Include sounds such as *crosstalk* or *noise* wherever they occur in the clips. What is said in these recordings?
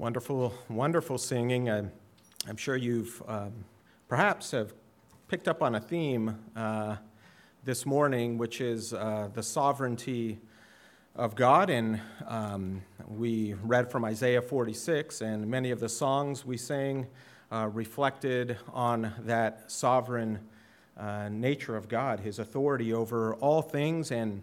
Wonderful, wonderful singing. I'm, I'm sure you've um, perhaps have picked up on a theme uh, this morning, which is uh, the sovereignty of God. And um, we read from Isaiah 46, and many of the songs we sang uh, reflected on that sovereign uh, nature of God, His authority over all things, and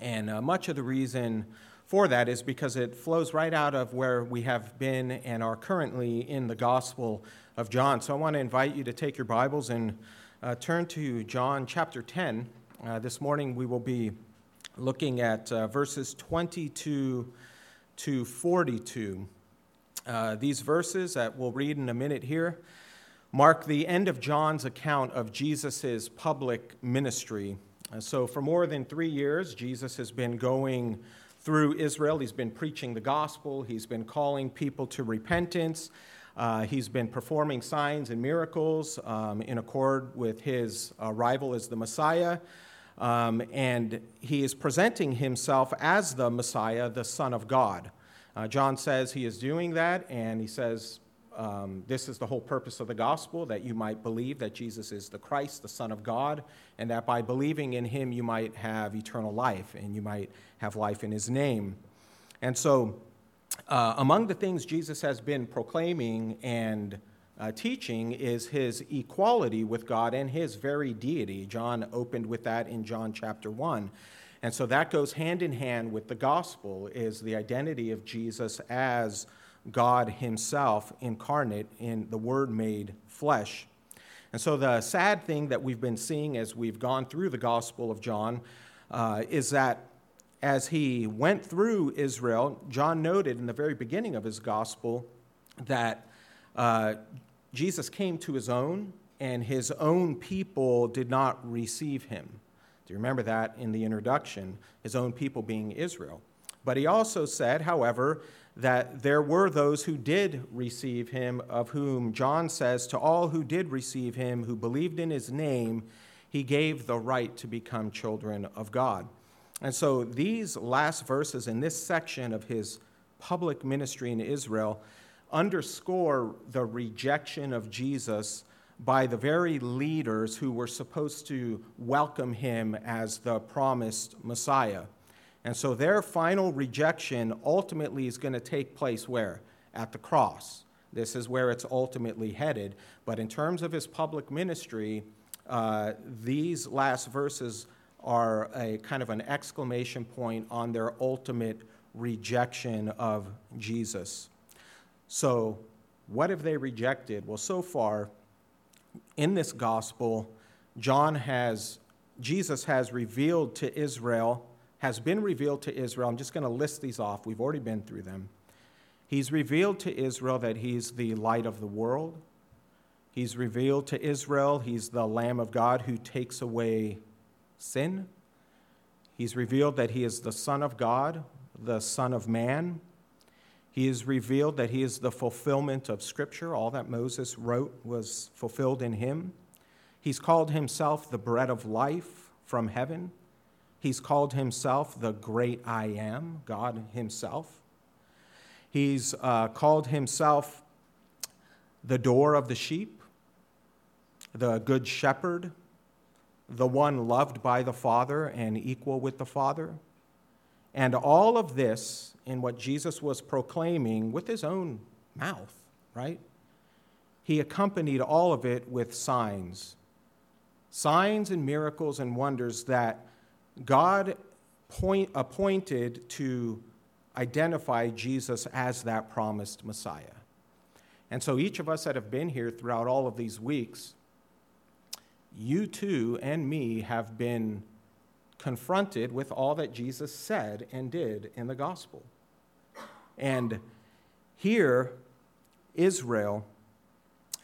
and uh, much of the reason for that is because it flows right out of where we have been and are currently in the Gospel of John. So I want to invite you to take your Bibles and uh, turn to John chapter 10. Uh, this morning we will be looking at uh, verses 22 to 42. Uh, these verses that we'll read in a minute here mark the end of John's account of Jesus' public ministry. Uh, so, for more than three years, Jesus has been going through Israel. He's been preaching the gospel, he's been calling people to repentance. Uh, he's been performing signs and miracles um, in accord with his arrival as the Messiah. Um, and he is presenting himself as the Messiah, the Son of God. Uh, John says he is doing that, and he says um, this is the whole purpose of the gospel that you might believe that Jesus is the Christ, the Son of God, and that by believing in him you might have eternal life and you might have life in his name. And so, uh, among the things Jesus has been proclaiming and uh, teaching is his equality with God and his very deity. John opened with that in John chapter 1. And so that goes hand in hand with the gospel is the identity of Jesus as God Himself incarnate in the Word made flesh. And so, the sad thing that we've been seeing as we've gone through the Gospel of John uh, is that as he went through Israel, John noted in the very beginning of his Gospel that uh, Jesus came to his own, and his own people did not receive him. Do you remember that in the introduction? His own people being Israel. But he also said, however, that there were those who did receive him, of whom John says, To all who did receive him, who believed in his name, he gave the right to become children of God. And so these last verses in this section of his public ministry in Israel underscore the rejection of Jesus by the very leaders who were supposed to welcome him as the promised Messiah. And so their final rejection ultimately is going to take place where? At the cross. This is where it's ultimately headed. But in terms of his public ministry, uh, these last verses are a kind of an exclamation point on their ultimate rejection of Jesus. So, what have they rejected? Well, so far in this gospel, John has, Jesus has revealed to Israel has been revealed to Israel. I'm just going to list these off. We've already been through them. He's revealed to Israel that he's the light of the world. He's revealed to Israel he's the Lamb of God who takes away sin. He's revealed that he is the Son of God, the Son of Man. He is revealed that he is the fulfillment of Scripture. All that Moses wrote was fulfilled in him. He's called himself the bread of life from heaven. He's called himself the great I am, God himself. He's uh, called himself the door of the sheep, the good shepherd, the one loved by the Father and equal with the Father. And all of this in what Jesus was proclaiming with his own mouth, right? He accompanied all of it with signs. Signs and miracles and wonders that God point, appointed to identify Jesus as that promised Messiah. And so each of us that have been here throughout all of these weeks, you too and me have been confronted with all that Jesus said and did in the gospel. And here, Israel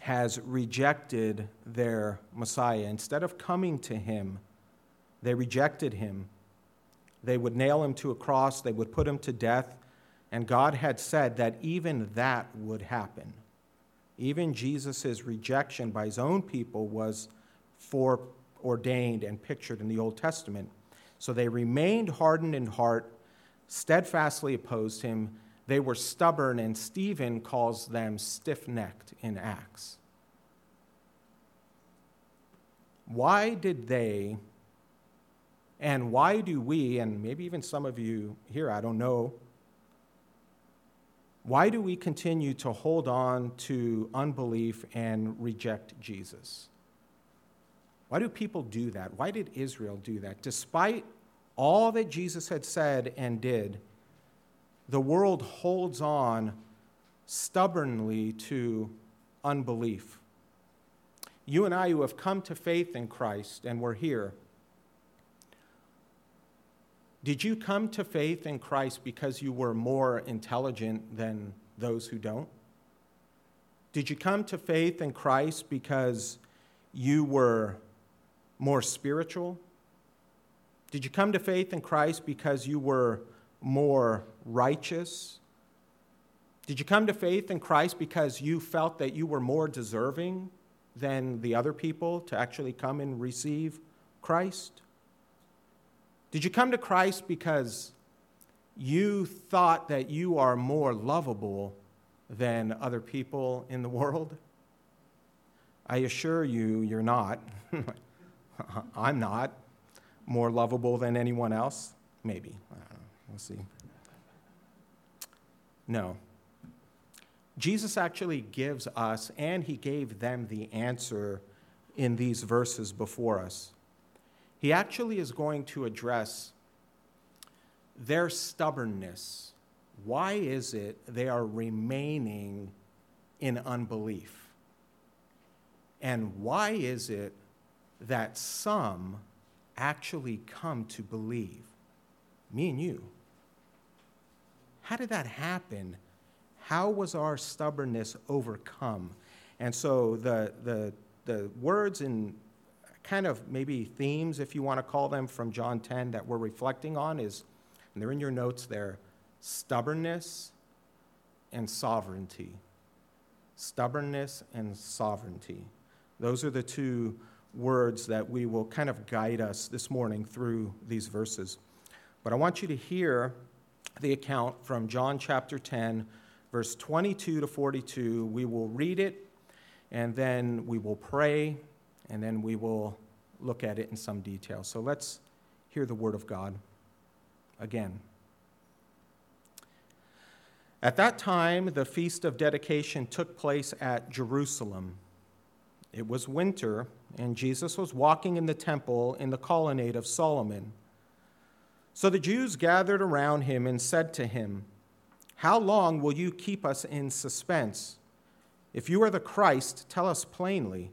has rejected their Messiah. Instead of coming to him they rejected him. They would nail him to a cross, they would put him to death, and God had said that even that would happen. Even Jesus' rejection by his own people was foreordained and pictured in the Old Testament. So they remained hardened in heart, steadfastly opposed him, They were stubborn, and Stephen calls them stiff necked in Acts. Why did they, and why do we, and maybe even some of you here, I don't know, why do we continue to hold on to unbelief and reject Jesus? Why do people do that? Why did Israel do that? Despite all that Jesus had said and did, the world holds on stubbornly to unbelief. You and I, who have come to faith in Christ and we're here, did you come to faith in Christ because you were more intelligent than those who don't? Did you come to faith in Christ because you were more spiritual? Did you come to faith in Christ because you were more righteous? Did you come to faith in Christ because you felt that you were more deserving than the other people to actually come and receive Christ? Did you come to Christ because you thought that you are more lovable than other people in the world? I assure you, you're not. *laughs* I'm not more lovable than anyone else. Maybe. We'll see. No. Jesus actually gives us, and he gave them the answer in these verses before us. He actually is going to address their stubbornness. Why is it they are remaining in unbelief? And why is it that some actually come to believe? Me and you. How did that happen? How was our stubbornness overcome? And so the, the, the words and kind of maybe themes, if you want to call them, from John 10 that we're reflecting on is, and they're in your notes there, stubbornness and sovereignty. Stubbornness and sovereignty. Those are the two words that we will kind of guide us this morning through these verses. But I want you to hear the account from John chapter 10, verse 22 to 42. We will read it, and then we will pray, and then we will look at it in some detail. So let's hear the word of God again. At that time, the feast of dedication took place at Jerusalem. It was winter, and Jesus was walking in the temple in the colonnade of Solomon. So the Jews gathered around him and said to him, How long will you keep us in suspense? If you are the Christ, tell us plainly.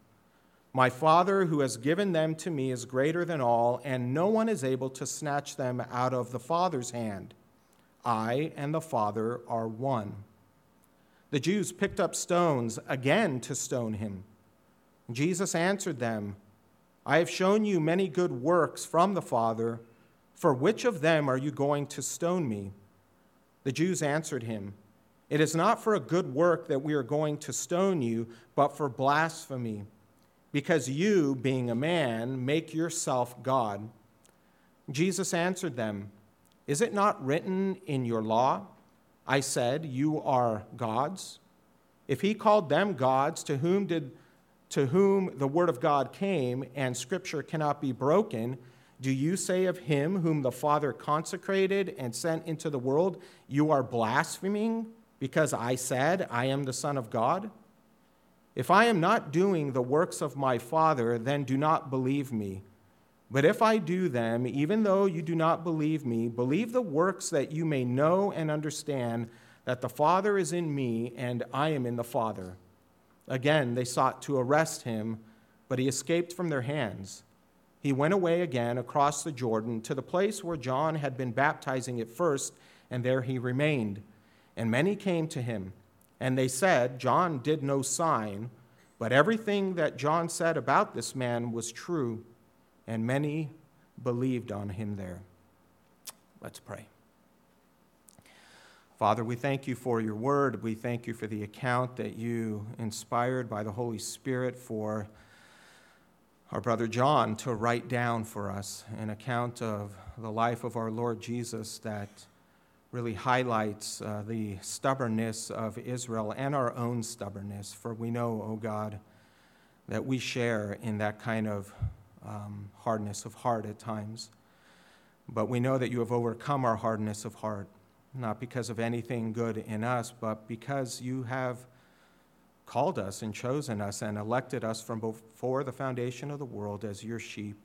My Father, who has given them to me, is greater than all, and no one is able to snatch them out of the Father's hand. I and the Father are one. The Jews picked up stones again to stone him. Jesus answered them, I have shown you many good works from the Father. For which of them are you going to stone me? The Jews answered him, It is not for a good work that we are going to stone you, but for blasphemy, because you, being a man, make yourself God. Jesus answered them, Is it not written in your law? I said, You are gods. If he called them gods, to whom did to whom the word of God came, and scripture cannot be broken, do you say of him whom the Father consecrated and sent into the world, You are blaspheming because I said, I am the Son of God? If I am not doing the works of my Father, then do not believe me. But if I do them, even though you do not believe me, believe the works that you may know and understand that the Father is in me and I am in the Father. Again, they sought to arrest him, but he escaped from their hands he went away again across the Jordan to the place where John had been baptizing at first, and there he remained. And many came to him, and they said, John did no sign, But everything that John said about this man was true, and many believed on him there. Let's pray. Father, we thank you for your word. We thank you for the account that you inspired by the Holy Spirit for our brother John to write down for us an account of the life of our Lord Jesus that really highlights uh, the stubbornness of Israel and our own stubbornness. For we know, O oh God, that we share in that kind of um, hardness of heart at times. But we know that you have overcome our hardness of heart, not because of anything good in us, but because you have called us and chosen us and elected us from before the foundation of the world as your sheep.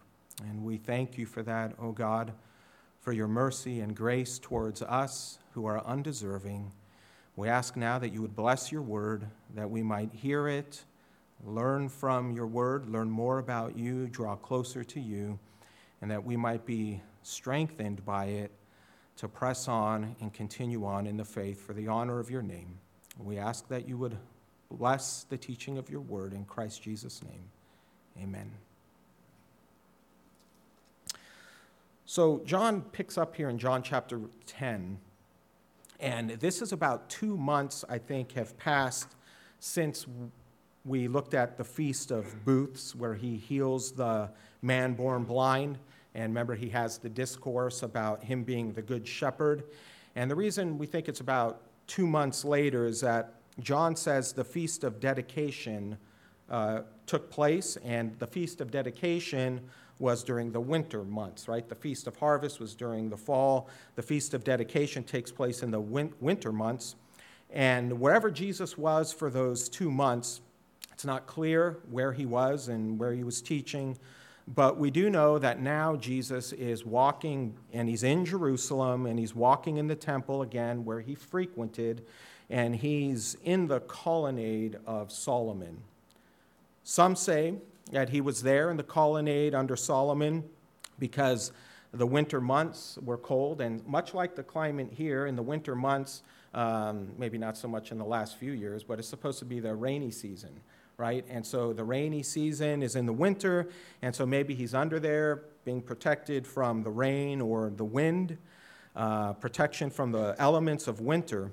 And we thank you for that, O oh God for your mercy and grace towards us who are undeserving. We ask now that you would bless your word, that we might hear it, learn from your word, learn more about you, draw closer to you, and that we might be strengthened by it to press on and continue on in the faith for the honor of your name. We ask that you would bless the teaching of your word in Christ Jesus' name. Amen. So, John picks up here in John chapter 10, and this is about two months, I think, have passed since we looked at the Feast of Booths, where he heals the man born blind. And remember, he has the discourse about him being the good shepherd. And the reason we think it's about two months later is that John says the Feast of Dedication uh, took place, and the Feast of Dedication was during the winter months, right? The Feast of Harvest was during the fall. The Feast of Dedication takes place in the win- winter months. And wherever Jesus was for those two months, it's not clear where he was and where he was teaching, but we do know that now Jesus is walking and he's in Jerusalem and he's walking in the temple again where he frequented, and he's in the colonnade of Solomon. Some say that he was there in the colonnade under Solomon because the winter months were cold, and much like the climate here in the winter months, um, maybe not so much in the last few years, but it's supposed to be the rainy season, right? And so the rainy season is in the winter, and so maybe he's under there being protected from the rain or the wind, uh, protection from the elements of winter.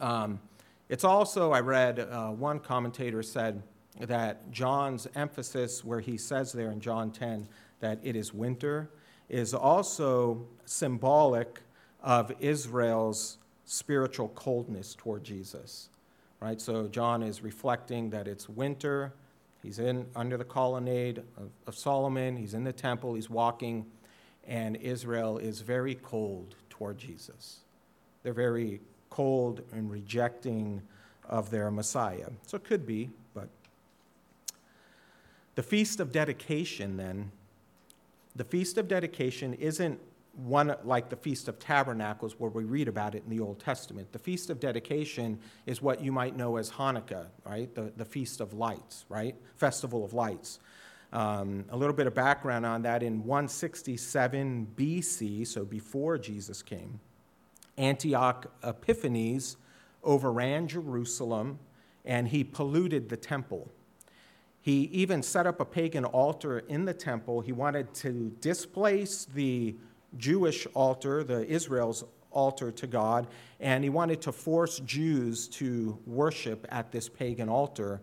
Um, it's also, I read, uh, one commentator said, that John's emphasis, where he says there in John 10 that it is winter, is also symbolic of Israel's spiritual coldness toward Jesus. Right? So John is reflecting that it's winter. He's in under the colonnade of, of Solomon. He's in the temple. He's walking, and Israel is very cold toward Jesus. They're very cold and rejecting of their Messiah. So it could be the Feast of Dedication, then, the Feast of Dedication isn't one like the Feast of Tabernacles where we read about it in the Old Testament. The Feast of Dedication is what you might know as Hanukkah, right? The, the Feast of Lights, right? Festival of Lights. Um, a little bit of background on that in 167 BC, so before Jesus came, Antiochus Epiphanes overran Jerusalem and he polluted the temple. He even set up a pagan altar in the temple. He wanted to displace the Jewish altar, the Israel's altar to God, and he wanted to force Jews to worship at this pagan altar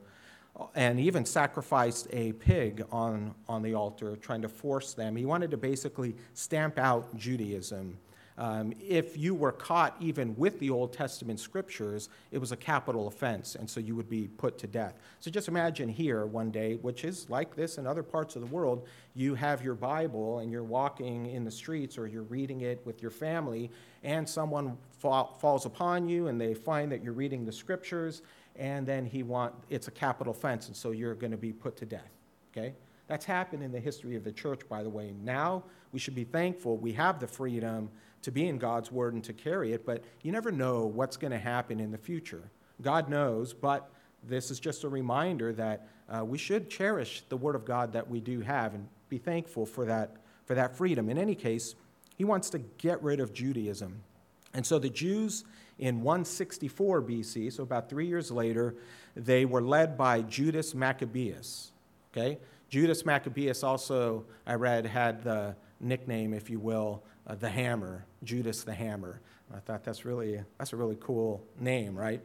uh, and even sacrificed a pig on, on the altar, trying to force them. He wanted to basically stamp out Judaism um, if you were caught even with the Old Testament scriptures, it was a capital offense, and so you would be put to death. So just imagine here one day, which is like this in other parts of the world, you have your Bible and you're walking in the streets or you're reading it with your family, and someone fa- falls upon you and they find that you're reading the scriptures, and then he want it's a capital offense, and so you're going to be put to death. Okay? That's happened in the history of the church, by the way. Now we should be thankful we have the freedom to be in God's word and to carry it, but you never know what's going to happen in the future. God knows, but this is just a reminder that uh, we should cherish the word of God that we do have and be thankful for that, for that freedom. In any case, he wants to get rid of Judaism. And so the Jews in 164 BC, so about three years later, they were led by Judas Maccabeus. Okay? Judas Maccabeus also, I read, had the nickname, if you will, uh, the Hammer, Judas the Hammer. I thought that's really that's a really cool name, right?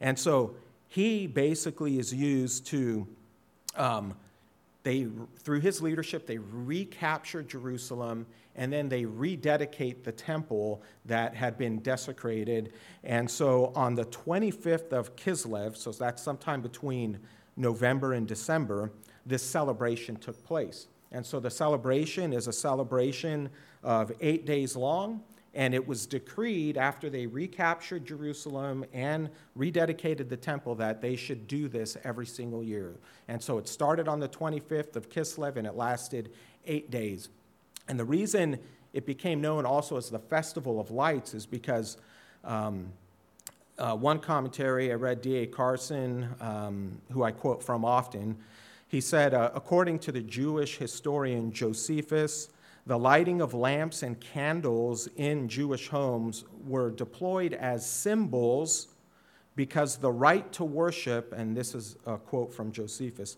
And so he basically is used to um, they through his leadership they recapture Jerusalem and then they rededicate the temple that had been desecrated. And so on the 25th of Kislev, so that's sometime between November and December, this celebration took place. And so the celebration is a celebration of eight days long, and it was decreed after they recaptured Jerusalem and rededicated the temple that they should do this every single year. And so it started on the 25th of Kislev and it lasted eight days. And the reason it became known also as the Festival of Lights is because um, uh, one commentary I read, D.A. Carson, um, who I quote from often, he said, uh, according to the Jewish historian Josephus, the lighting of lamps and candles in Jewish homes were deployed as symbols because the right to worship, and this is a quote from Josephus,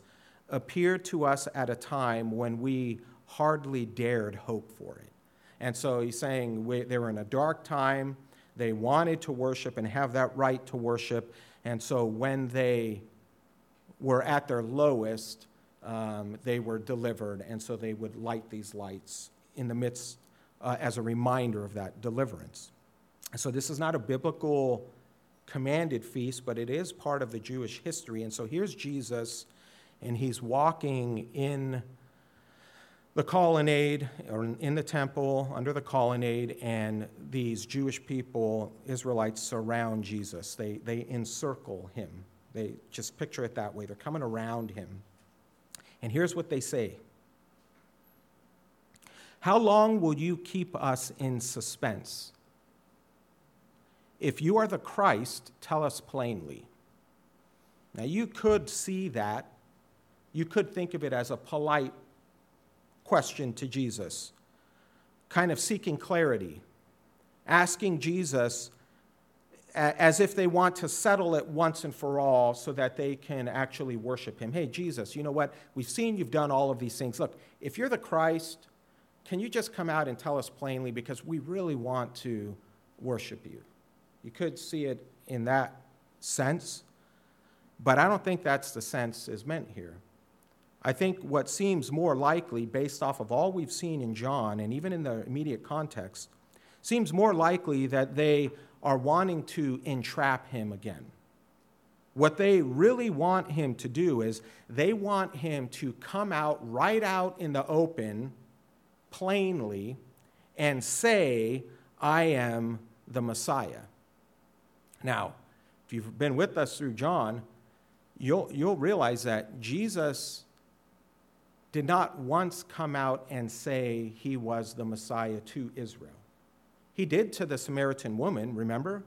appeared to us at a time when we hardly dared hope for it. And so he's saying we, they were in a dark time. They wanted to worship and have that right to worship. And so when they were at their lowest, um, they were delivered. And so they would light these lights in the midst uh, as a reminder of that deliverance. So this is not a biblical commanded feast, but it is part of the Jewish history. And so here's Jesus, and he's walking in the colonnade, or in the temple, under the colonnade, and these Jewish people, Israelites, surround Jesus. They, they encircle him. They just picture it that way. They're coming around him. And here's what they say how long will you keep us in suspense? If you are the Christ, tell us plainly. Now, you could see that. You could think of it as a polite question to Jesus, kind of seeking clarity, asking Jesus as if they want to settle it once and for all so that they can actually worship him. Hey, Jesus, you know what? We've seen you've done all of these things. Look, if you're the Christ, can you just come out and tell us plainly because we really want to worship you? You could see it in that sense, but I don't think that's the sense is meant here. I think what seems more likely, based off of all we've seen in John and even in the immediate context, seems more likely that they are wanting to entrap him again. What they really want him to do is they want him to come out right out in the open plainly and say, I am the Messiah. Now, if you've been with us through John, you'll, you'll realize that Jesus did not once come out and say he was the Messiah to Israel. He did to the Samaritan woman, remember?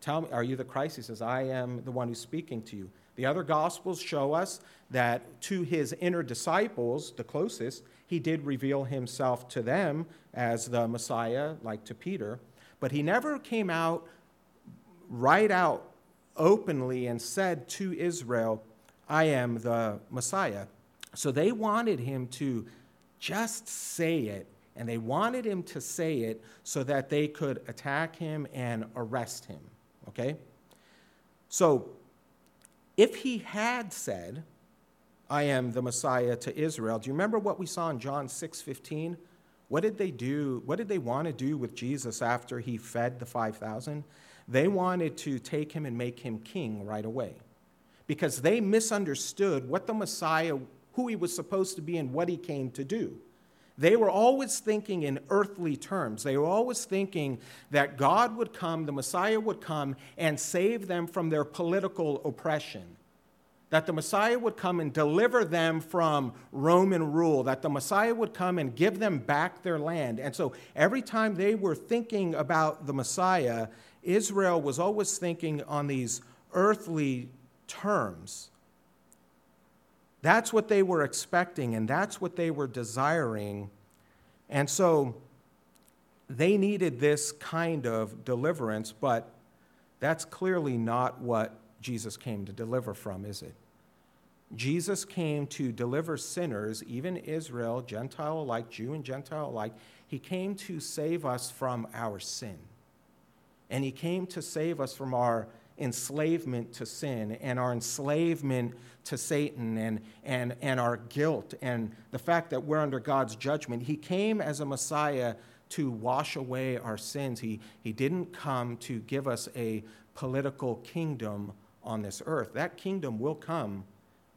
Tell me, are you the Christ? He says, I am the one who's speaking to you. The other gospels show us that to his inner disciples, the closest, he did reveal himself to them as the Messiah, like to Peter, but he never came out right out openly and said to Israel, I am the Messiah. So they wanted him to just say it, and they wanted him to say it so that they could attack him and arrest him. Okay? So if he had said, I am the Messiah to Israel. Do you remember what we saw in John 6 15? What did they do? What did they want to do with Jesus after he fed the 5,000? They wanted to take him and make him king right away because they misunderstood what the Messiah, who he was supposed to be, and what he came to do. They were always thinking in earthly terms. They were always thinking that God would come, the Messiah would come, and save them from their political oppression that the Messiah would come and deliver them from Roman rule, that the Messiah would come and give them back their land. And so every time they were thinking about the Messiah, Israel was always thinking on these earthly terms. That's what they were expecting, and that's what they were desiring. And so they needed this kind of deliverance, but That's clearly not what Jesus came to deliver from, is it? Jesus came to deliver sinners, even Israel, Gentile alike, Jew and Gentile alike. He came to save us from our sin. And he came to save us from our enslavement to sin and our enslavement to Satan and, and, and our guilt and the fact that we're under God's judgment. He came as a Messiah to wash away our sins. He, he didn't come to give us a political kingdom on this earth. That kingdom will come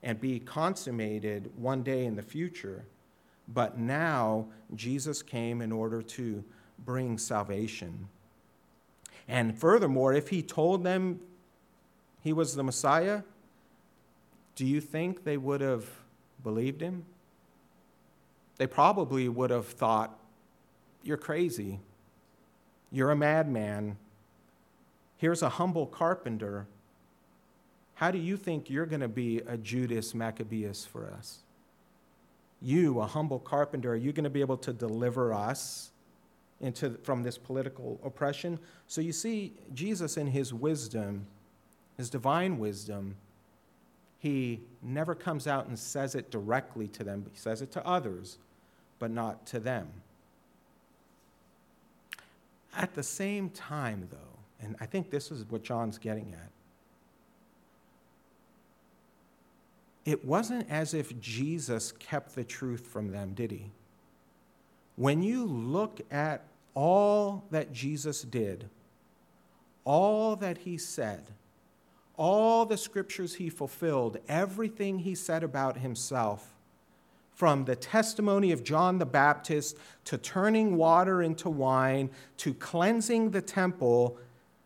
and be consummated one day in the future. But now Jesus came in order to bring salvation. And furthermore, if he told them he was the Messiah, do you think they would have believed him? They probably would have thought, You're crazy. You're a madman. Here's a humble carpenter how do you think you're going to be a Judas Maccabeus for us? You, a humble carpenter, are you going to be able to deliver us into, from this political oppression? So you see, Jesus, in his wisdom, his divine wisdom, he never comes out and says it directly to them. He says it to others, but not to them. At the same time, though, and I think this is what John's getting at, it wasn't as if Jesus kept the truth from them, did he? When you look at all that Jesus did, all that he said, all the scriptures he fulfilled, everything he said about himself, from the testimony of John the Baptist to turning water into wine to cleansing the temple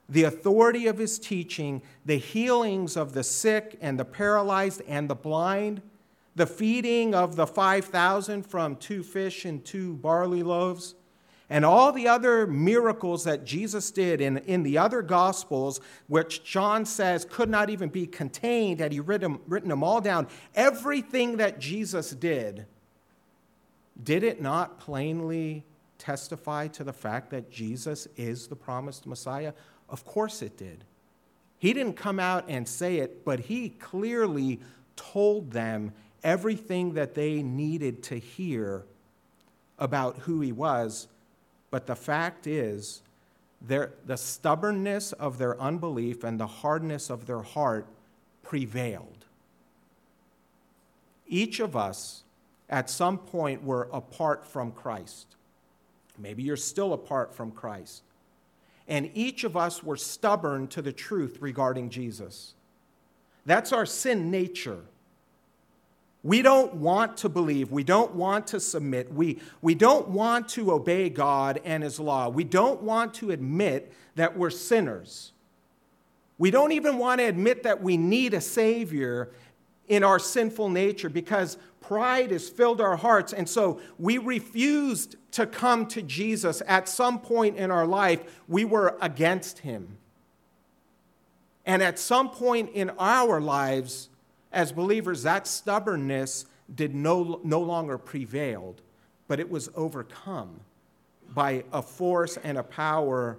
the authority of his teaching, the healings of the sick and the paralyzed and the blind, the feeding of the 5,000 from two fish and two barley loaves, and all the other miracles that Jesus did in, in the other Gospels, which John says could not even be contained had he written, written them all down, everything that Jesus did, did it not plainly testify to the fact that Jesus is the promised Messiah? Of course it did. He didn't come out and say it, but he clearly told them everything that they needed to hear about who he was. But the fact is, their, the stubbornness of their unbelief and the hardness of their heart prevailed. Each of us, at some point, were apart from Christ. Maybe you're still apart from Christ and each of us were stubborn to the truth regarding Jesus. That's our sin nature. We don't want to believe. We don't want to submit. We, we don't want to obey God and His law. We don't want to admit that we're sinners. We don't even want to admit that we need a Savior in our sinful nature because pride has filled our hearts. And so we refused to come to Jesus at some point in our life. We were against him. And at some point in our lives, as believers, that stubbornness did no, no longer prevailed, but it was overcome by a force and a power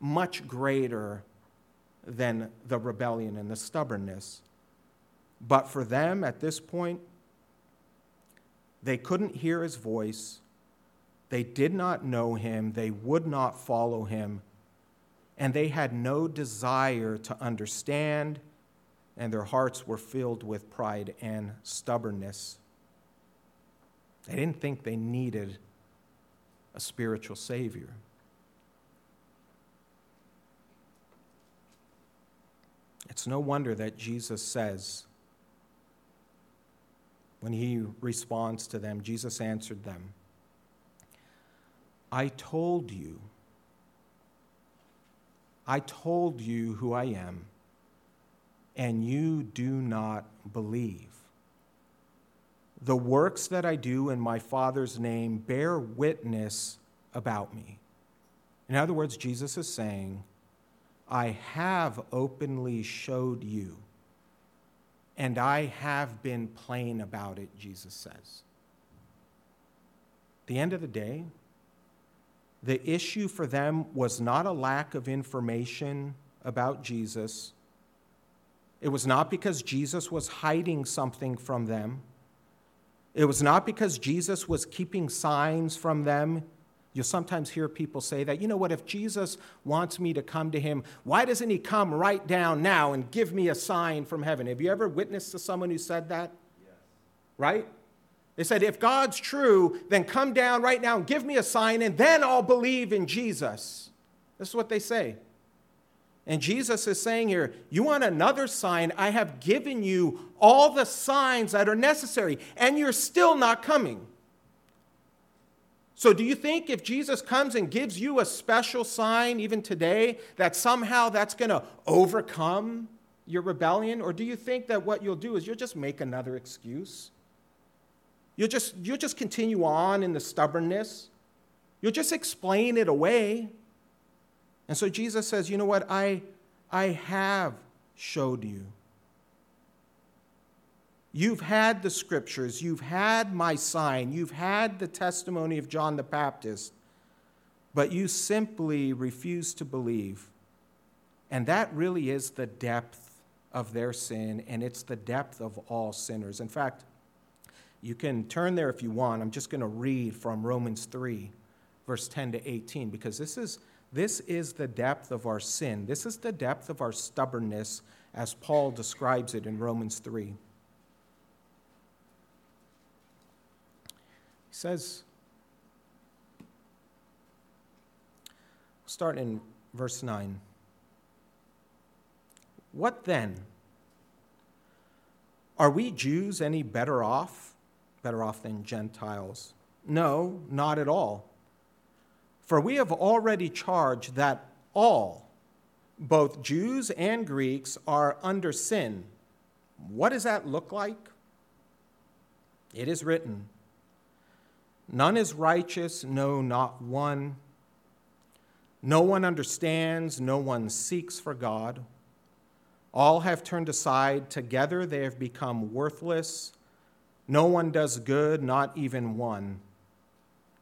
much greater than the rebellion and the stubbornness. But for them at this point, they couldn't hear his voice. They did not know him. They would not follow him. And they had no desire to understand, and their hearts were filled with pride and stubbornness. They didn't think they needed a spiritual Savior. It's no wonder that Jesus says, when he responds to them, Jesus answered them I told you, I told you who I am, and you do not believe. The works that I do in my Father's name bear witness about me. In other words, Jesus is saying, I have openly showed you and I have been plain about it, Jesus says. At the end of the day, the issue for them was not a lack of information about Jesus. It was not because Jesus was hiding something from them. It was not because Jesus was keeping signs from them. You'll sometimes hear people say that, you know what, if Jesus wants me to come to him, why doesn't he come right down now and give me a sign from heaven? Have you ever witnessed to someone who said that? Yes. Right? They said, if God's true, then come down right now and give me a sign, and then I'll believe in Jesus. This is what they say. And Jesus is saying here, You want another sign? I have given you all the signs that are necessary, and you're still not coming. So, do you think if Jesus comes and gives you a special sign, even today, that somehow that's going to overcome your rebellion? Or do you think that what you'll do is you'll just make another excuse? You'll just, you'll just continue on in the stubbornness. You'll just explain it away. And so Jesus says, You know what? I, I have showed you. You've had the scriptures, you've had my sign, you've had the testimony of John the Baptist, but you simply refuse to believe. And that really is the depth of their sin, and it's the depth of all sinners. In fact, you can turn there if you want. I'm just going to read from Romans 3, verse 10 to 18, because this is, this is the depth of our sin. This is the depth of our stubbornness, as Paul describes it in Romans 3. He says, start in verse 9. What then? Are we Jews any better off? better off than Gentiles? No, not at all. For we have already charged that all, both Jews and Greeks, are under sin. What does that look like? It is written None is righteous, no, not one. No one understands, no one seeks for God. All have turned aside, together they have become worthless. No one does good, not even one.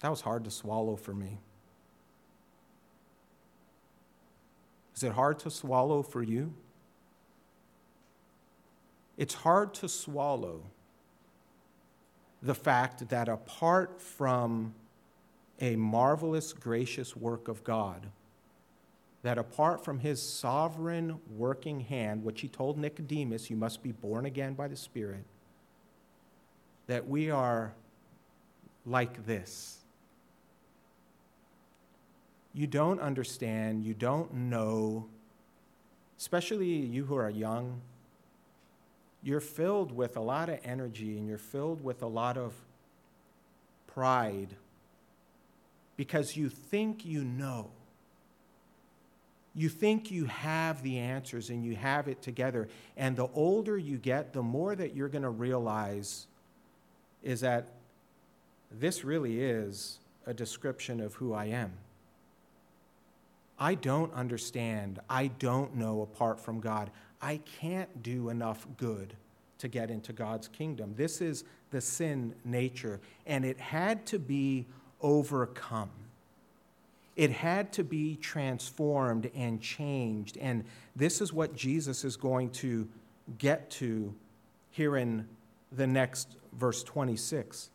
That was hard to swallow for me. Is it hard to swallow for you? It's hard to swallow the fact that apart from a marvelous, gracious work of God, that apart from his sovereign working hand, which he told Nicodemus, you must be born again by the Spirit, that we are like this you don't understand, you don't know, especially you who are young, you're filled with a lot of energy and you're filled with a lot of pride because you think you know. You think you have the answers and you have it together. And the older you get, the more that you're going to realize is that this really is a description of who I am. I don't understand. I don't know apart from God. I can't do enough good to get into God's kingdom. This is the sin nature, and it had to be overcome. It had to be transformed and changed. And this is what Jesus is going to get to here in the next verse 26.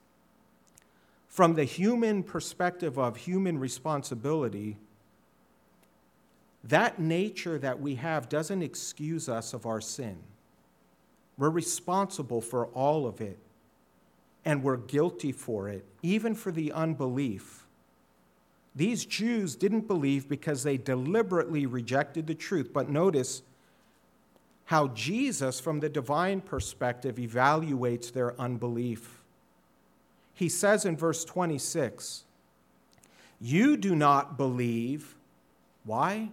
From the human perspective of human responsibility, that nature that we have doesn't excuse us of our sin. We're responsible for all of it, and we're guilty for it, even for the unbelief. These Jews didn't believe because they deliberately rejected the truth. But notice how Jesus, from the divine perspective, evaluates their unbelief. He says in verse 26, You do not believe. Why?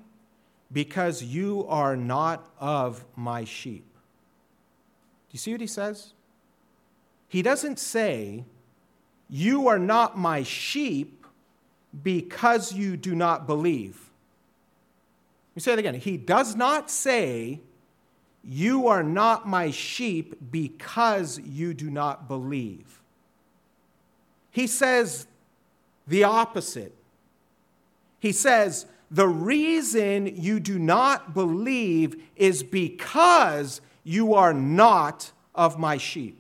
Because you are not of my sheep. Do you see what he says? He doesn't say, You are not my sheep because you do not believe. Let me say it again. He does not say, You are not my sheep because you do not believe. He says the opposite. He says, The reason you do not believe is because you are not of my sheep.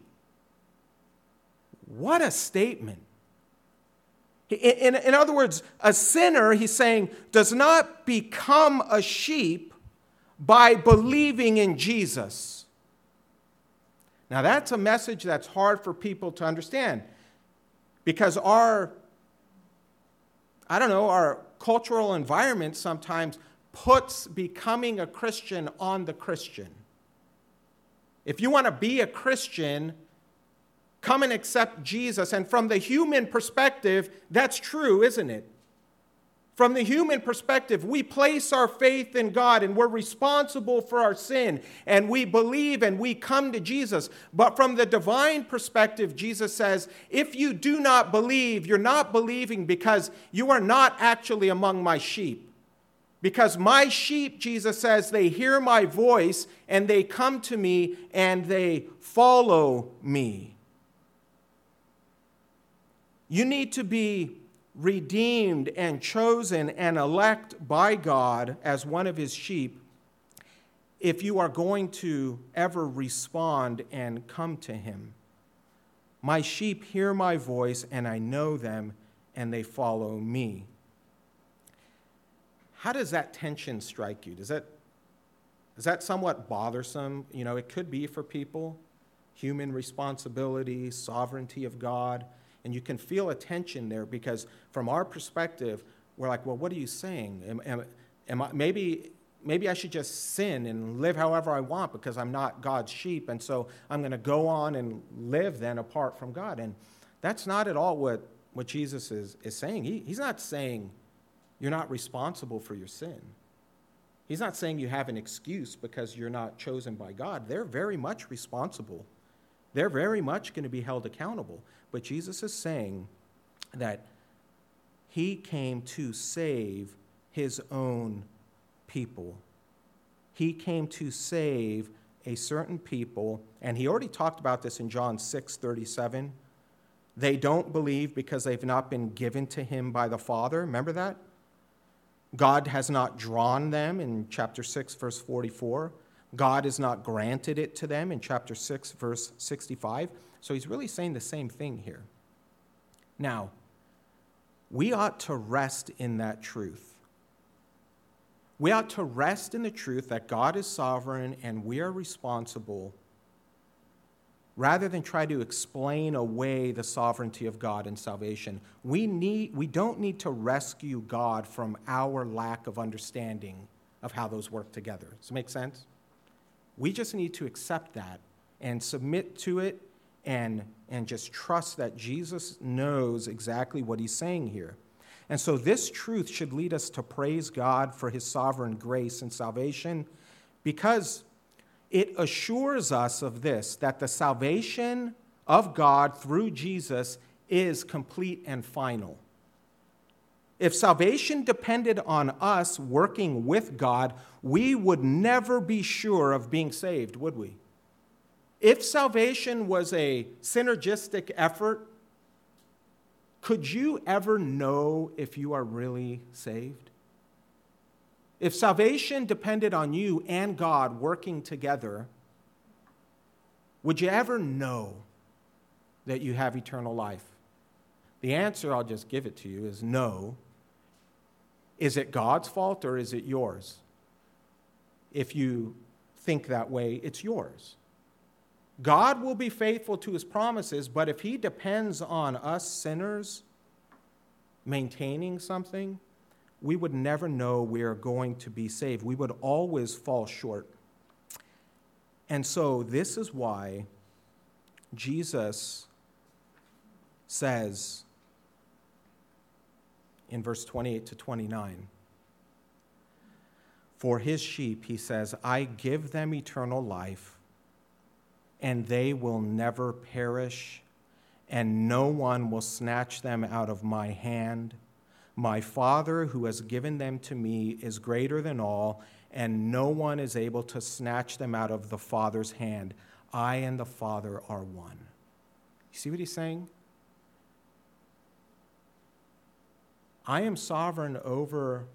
What a statement. In, in, other words, a sinner, he's saying, does not become a sheep by believing in Jesus. Now, that's a message that's hard for people to understand because our, I don't know, our cultural environment sometimes puts becoming a Christian on the Christian. If you want to be a Christian, come and accept Jesus. And from the human perspective, that's true, isn't it? From the human perspective, we place our faith in God and we're responsible for our sin and we believe and we come to Jesus. But from the divine perspective, Jesus says, if you do not believe, you're not believing because you are not actually among my sheep. Because my sheep, Jesus says, they hear my voice and they come to me and they follow me. You need to be redeemed and chosen and elect by God as one of his sheep if you are going to ever respond and come to him. My sheep hear my voice, and I know them, and they follow me. How does that tension strike you? Does that, is that somewhat bothersome? You know, it could be for people human responsibility, sovereignty of God. And you can feel a tension there because, from our perspective, we're like, well, what are you saying? Am, am, am I, maybe, maybe I should just sin and live however I want because I'm not God's sheep. And so I'm going to go on and live then apart from God. And that's not at all what, what Jesus is, is saying. He, he's not saying, you're not responsible for your sin. He's not saying you have an excuse because you're not chosen by God. They're very much responsible. They're very much going to be held accountable. But Jesus is saying that he came to save his own people. He came to save a certain people, and he already talked about this in John 6 37. They don't believe because they've not been given to him by the Father. Remember that? God has not drawn them in chapter 6, verse 44. God has not granted it to them in chapter 6, verse 65. So he's really saying the same thing here. Now, we ought to rest in that truth. We ought to rest in the truth that God is sovereign and we are responsible rather than try to explain away the sovereignty of God and salvation. We, need, we don't need to rescue God from our lack of understanding of how those work together. Does it make sense? We just need to accept that and submit to it and, and just trust that Jesus knows exactly what he's saying here. And so, this truth should lead us to praise God for his sovereign grace and salvation because it assures us of this that the salvation of God through Jesus is complete and final. If salvation depended on us working with God, we would never be sure of being saved, would we? If salvation was a synergistic effort, could you ever know if you are really saved? If salvation depended on you and God working together, would you ever know that you have eternal life? The answer, I'll just give it to you, is no. Is it God's fault or is it yours? If you think that way, it's yours. God will be faithful to his promises, but if he depends on us sinners maintaining something, we would never know we are going to be saved. We would always fall short. And so, this is why Jesus says in verse 28 to 29 for his sheep, he says, I give them eternal life, and they will never perish, and no one will snatch them out of my hand. My Father, who has given them to me, is greater than all, and no one is able to snatch them out of the Father's hand. I and the Father are one. You see what he's saying? I am sovereign over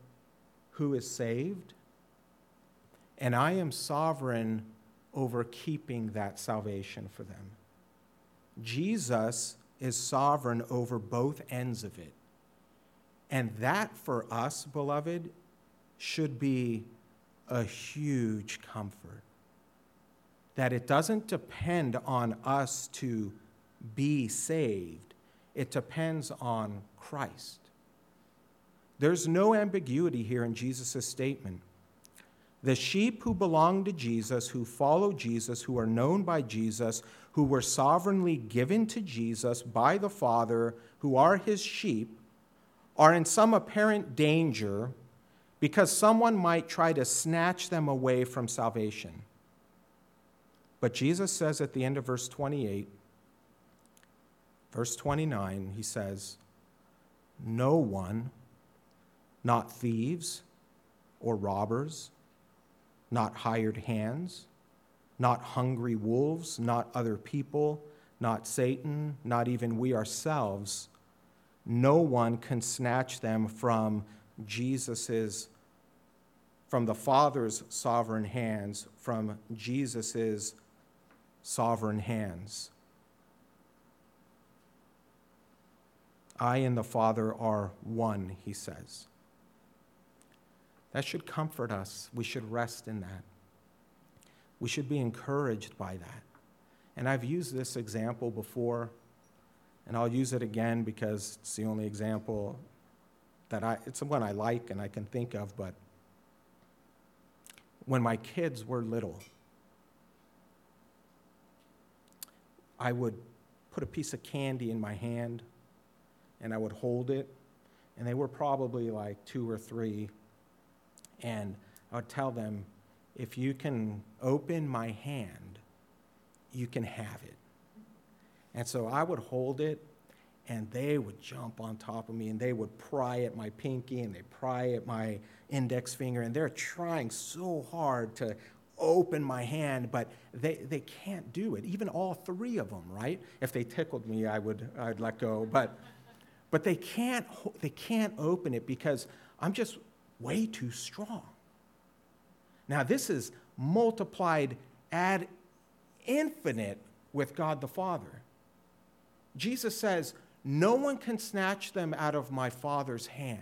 who is saved and I am sovereign over keeping that salvation for them. Jesus is sovereign over both ends of it. And that for us, beloved, should be a huge comfort. That it doesn't depend on us to be saved, it depends on Christ. There's no ambiguity here in Jesus' statement. The sheep who belong to Jesus, who follow Jesus, who are known by Jesus, who were sovereignly given to Jesus by the Father, who are his sheep, are in some apparent danger because someone might try to snatch them away from salvation. But Jesus says at the end of verse 28, verse 29, he says, No one, not thieves or robbers, not hired hands, not hungry wolves, not other people, not Satan, not even we ourselves. No one can snatch them from Jesus's from the Father's sovereign hands, from Jesus's sovereign hands. I and the Father are one, he says. That should comfort us. We should rest in that. We should be encouraged by that. And I've used this example before, and I'll use it again because it's the only example that I, it's one I like and I can think of, but when my kids were little, I would put a piece of candy in my hand and I would hold it, and they were probably like two or three and I would tell them, if you can open my hand, you can have it. And so I would hold it, and they would jump on top of me, and they would pry at my pinky, and they pry at my index finger, and they're trying so hard to open my hand, but they, they can't do it. Even all three of them, right? If they tickled me, I would I'd let go. But, but they, can't, they can't open it because I'm just way too strong. Now, this is multiplied ad infinite with God the Father. Jesus says, No one can snatch them out of my Father's hand.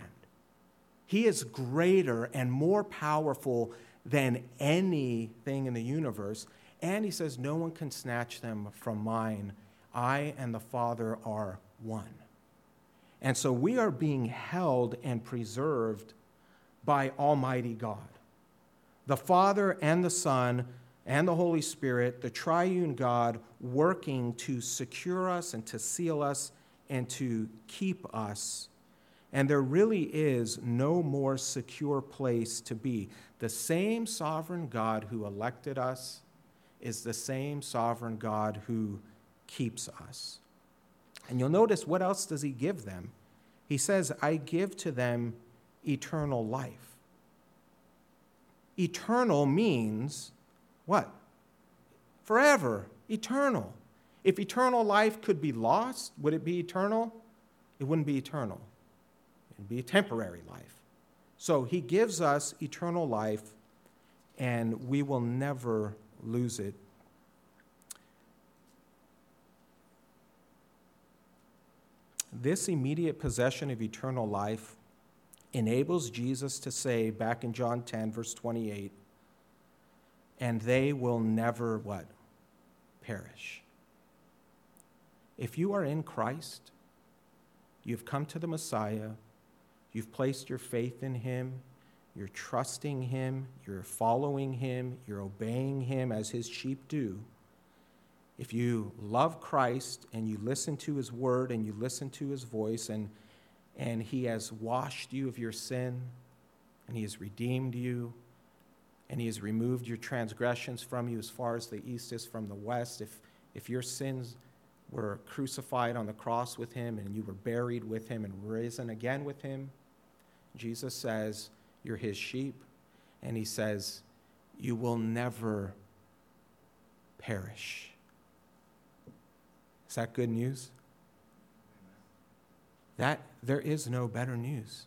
He is greater and more powerful than anything in the universe. And he says, No one can snatch them from mine. I and the Father are one. And so we are being held and preserved by Almighty God. The Father and the Son and the Holy Spirit, the triune God, working to secure us and to seal us and to keep us. And there really is no more secure place to be. The same sovereign God who elected us is the same sovereign God who keeps us. And you'll notice what else does he give them? He says, I give to them eternal life. Eternal means what? Forever, eternal. If eternal life could be lost, would it be eternal? It wouldn't be eternal. It would be a temporary life. So he gives us eternal life, and we will never lose it. This immediate possession of eternal life enables Jesus to say back in John 10, verse 28, and they will never what? Perish. If you are in Christ, you've come to the Messiah, you've placed your faith in him, you're trusting him, you're following him, you're obeying him as his sheep do. If you love Christ and you listen to his word and you listen to his voice and and He has washed you of your sin, and He has redeemed you, and he has removed your transgressions from you as far as the east is from the west. If, if your sins were crucified on the cross with him and you were buried with him and risen again with him, Jesus says, You're his sheep. And he says, You will never perish. Is that good news? That there is no better news.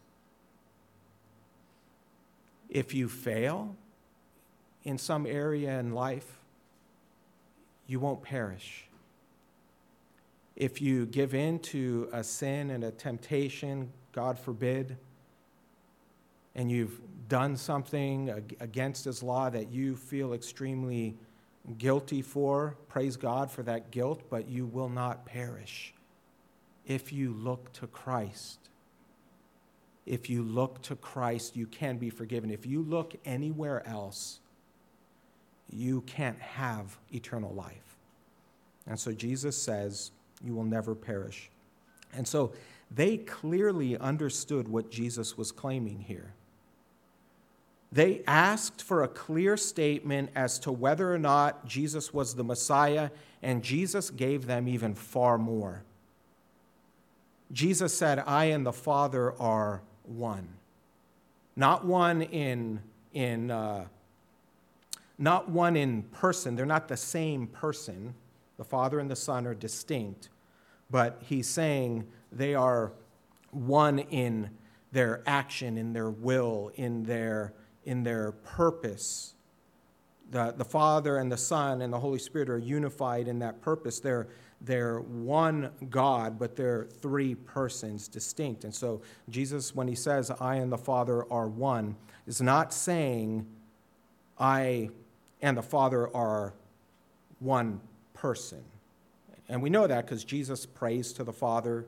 If you fail in some area in life, you won't perish. If you give in to a sin and a temptation, God forbid, and you've done something against his law that you feel extremely guilty for, praise God for that guilt, but you will not perish if you look to Christ. If you look to Christ, you can be forgiven. If you look anywhere else, you can't have eternal life. And so Jesus says, You will never perish. And so they clearly understood what Jesus was claiming here. They asked for a clear statement as to whether or not Jesus was the Messiah, and Jesus gave them even far more. Jesus said, I and the Father are one. Not one in, in uh, not one in person. They're not the same person. The Father and the Son are distinct, but he's saying they are one in their action, in their will, in their in their purpose. The, the Father and the Son and the Holy Spirit are unified in that purpose. They're, they're one God, but they're three persons distinct. And so Jesus, when he says, I and the Father are one, is not saying, I and the Father are one person. And we know that because Jesus prays to the Father,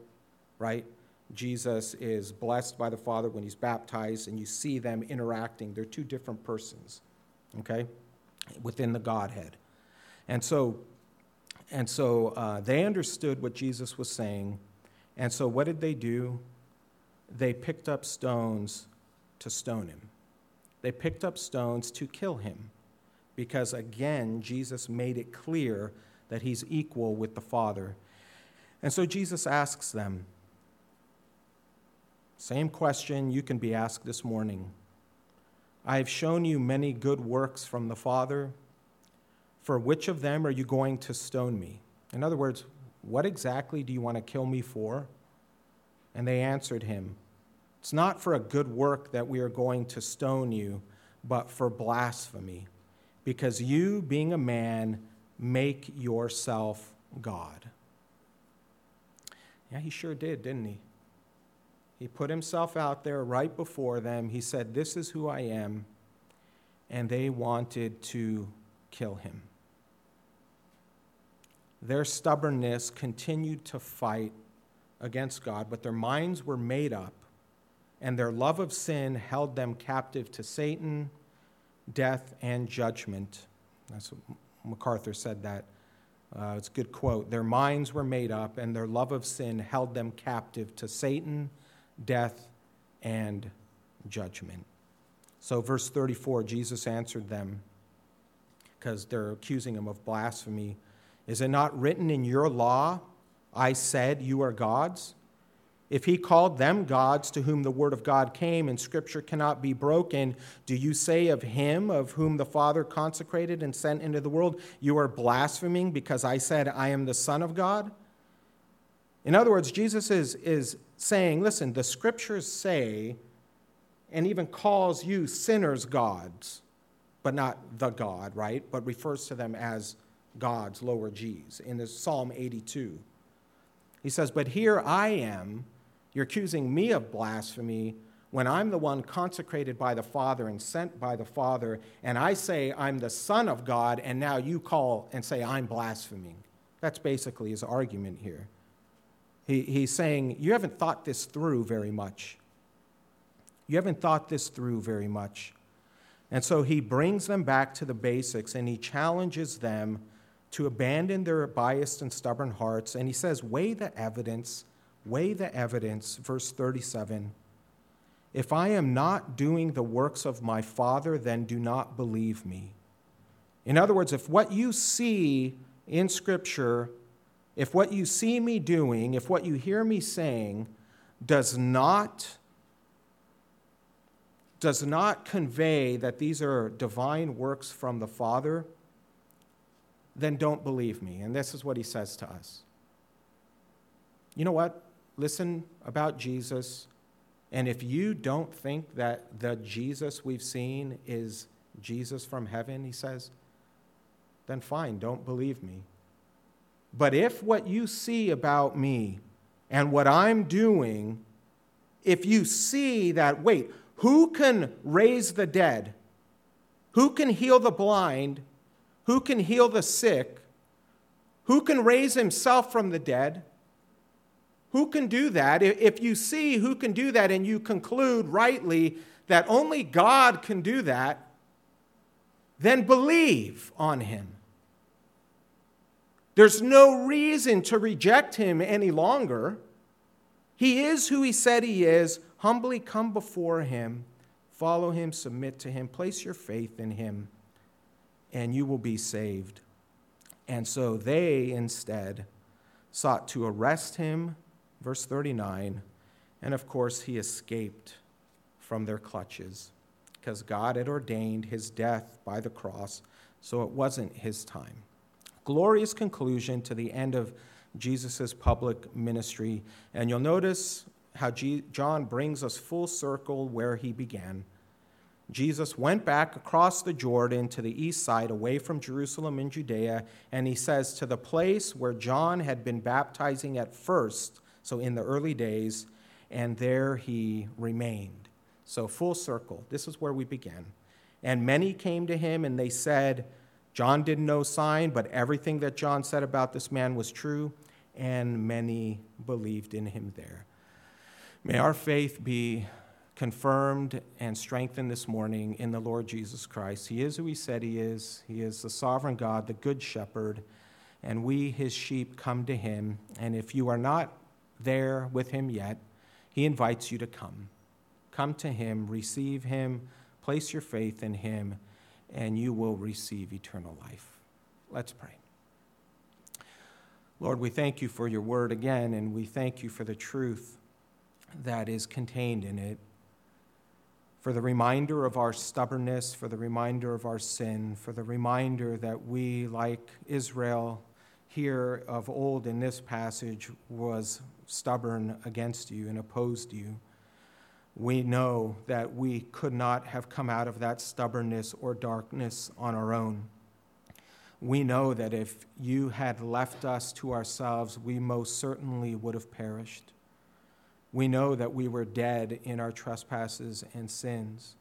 right? Jesus is blessed by the Father when he's baptized, and you see them interacting. They're two different persons, okay, within the Godhead. And so, and so uh, they understood what Jesus was saying. And so, what did they do? They picked up stones to stone him. They picked up stones to kill him because, again, Jesus made it clear that he's equal with the Father. And so, Jesus asks them, same question you can be asked this morning. I have shown you many good works from the Father. For which of them are you going to stone me? In other words, what exactly do you want to kill me for? And they answered him, It's not for a good work that we are going to stone you, but for blasphemy, because you, being a man, make yourself God. Yeah, he sure did, didn't he? He put himself out there right before them. He said, This is who I am. And they wanted to kill him. Their stubbornness continued to fight against God, but their minds were made up, and their love of sin held them captive to Satan, death, and judgment. That's what MacArthur said that. Uh, it's a good quote. Their minds were made up, and their love of sin held them captive to Satan, death, and judgment. So, verse 34, Jesus answered them because they're accusing him of blasphemy. Is it not written in your law, I said, you are gods? If he called them gods to whom the word of God came and scripture cannot be broken, do you say of him of whom the Father consecrated and sent into the world, you are blaspheming because I said, I am the Son of God? In other words, Jesus is, is saying, listen, the scriptures say, and even calls you sinners gods, but not the God, right? But refers to them as gods, lower G's, in this Psalm 82. He says, But here I am, you're accusing me of blasphemy when I'm the one consecrated by the Father and sent by the Father, and I say I'm the Son of God, and now you call and say I'm blaspheming. That's basically his argument here. He, he's saying, You haven't thought this through very much. You haven't thought this through very much. And so he brings them back to the basics and he challenges them to abandon their biased and stubborn hearts. And he says, Weigh the evidence, weigh the evidence, verse 37. If I am not doing the works of my Father, then do not believe me. In other words, if what you see in Scripture, if what you see me doing, if what you hear me saying does not does not convey that these are divine works from the Father, then don't believe me. And this is what he says to us. You know what? Listen about Jesus. And if you don't think that the Jesus we've seen is Jesus from heaven, he says, then fine, don't believe me. But if what you see about me and what I'm doing, if you see that, wait, who can raise the dead? Who can heal the blind? Who can heal the sick? Who can raise himself from the dead? Who can do that? If you see who can do that and you conclude rightly that only God can do that, then believe on him. There's no reason to reject him any longer. He is who he said he is. Humbly come before him, follow him, submit to him, place your faith in him, and you will be saved. And so they instead sought to arrest him, verse 39, and of course he escaped from their clutches because God had ordained his death by the cross, so it wasn't his time glorious conclusion to the end of Jesus' public ministry. And you'll notice how G- John brings us full circle where he began. Jesus went back across the Jordan to the east side, away from Jerusalem in Judea, and he says, To the place where John had been baptizing at first, so in the early days, and there he remained. So, full circle. This is where we began. And many came to him, and they said, John did no sign, but everything that John said about this man was true, and many believed in him there. May our faith be confirmed and strengthened this morning in the Lord Jesus Christ. He is who he said he is. He is the sovereign God, the good shepherd, and we, his sheep, come to him. And if you are not there with him yet, he invites you to come. Come to him, receive him, place your faith in him and you will receive eternal life. Let's pray. Lord, we thank you for your word again, and we thank you for the truth that is contained in it, for the reminder of our stubbornness, for the reminder of our sin, for the reminder that we, like Israel here of old in this passage, was stubborn against you and opposed you we know that we could not have come out of that stubbornness or darkness on our own. We know that if you had left us to ourselves, we most certainly would have perished. We know that we were dead in our trespasses and sins.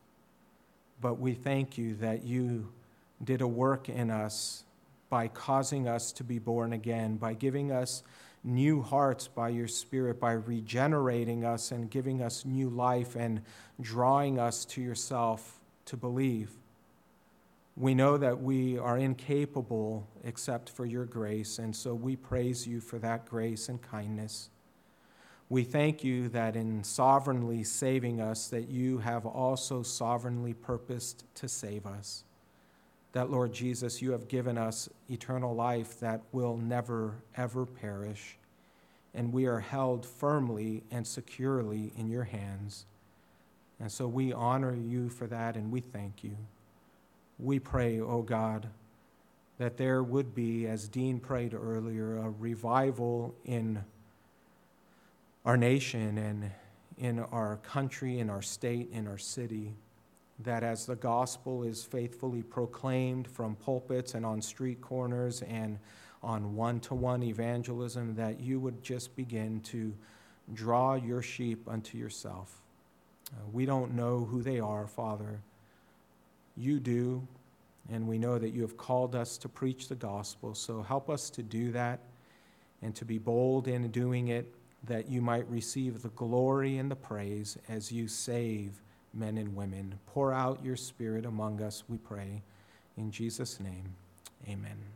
But we thank you that you did a work in us by causing us to be born again, by giving us new hearts by your Spirit, by regenerating us and giving us new life and drawing us to yourself to believe. We know that we are incapable except for your grace, and so we praise you for that grace and kindness. We thank you that in sovereignly saving us, that you have also sovereignly purposed to save us. That, Lord Jesus, you have given us eternal life that will never, ever perish and we are held firmly and securely in your hands. And so we honor you for that and we thank you. We pray, O oh God, that there would be, as Dean prayed earlier, a revival in our nation and in our country, in our state, in our city. That as the gospel is faithfully proclaimed from pulpits and on street corners and on one to one evangelism, that you would just begin to draw your sheep unto yourself. Uh, we don't know who they are, Father. You do, and we know that you have called us to preach the gospel. So help us to do that and to be bold in doing it, that you might receive the glory and the praise as you save men and women. Pour out your spirit among us, we pray. In Jesus' name, amen.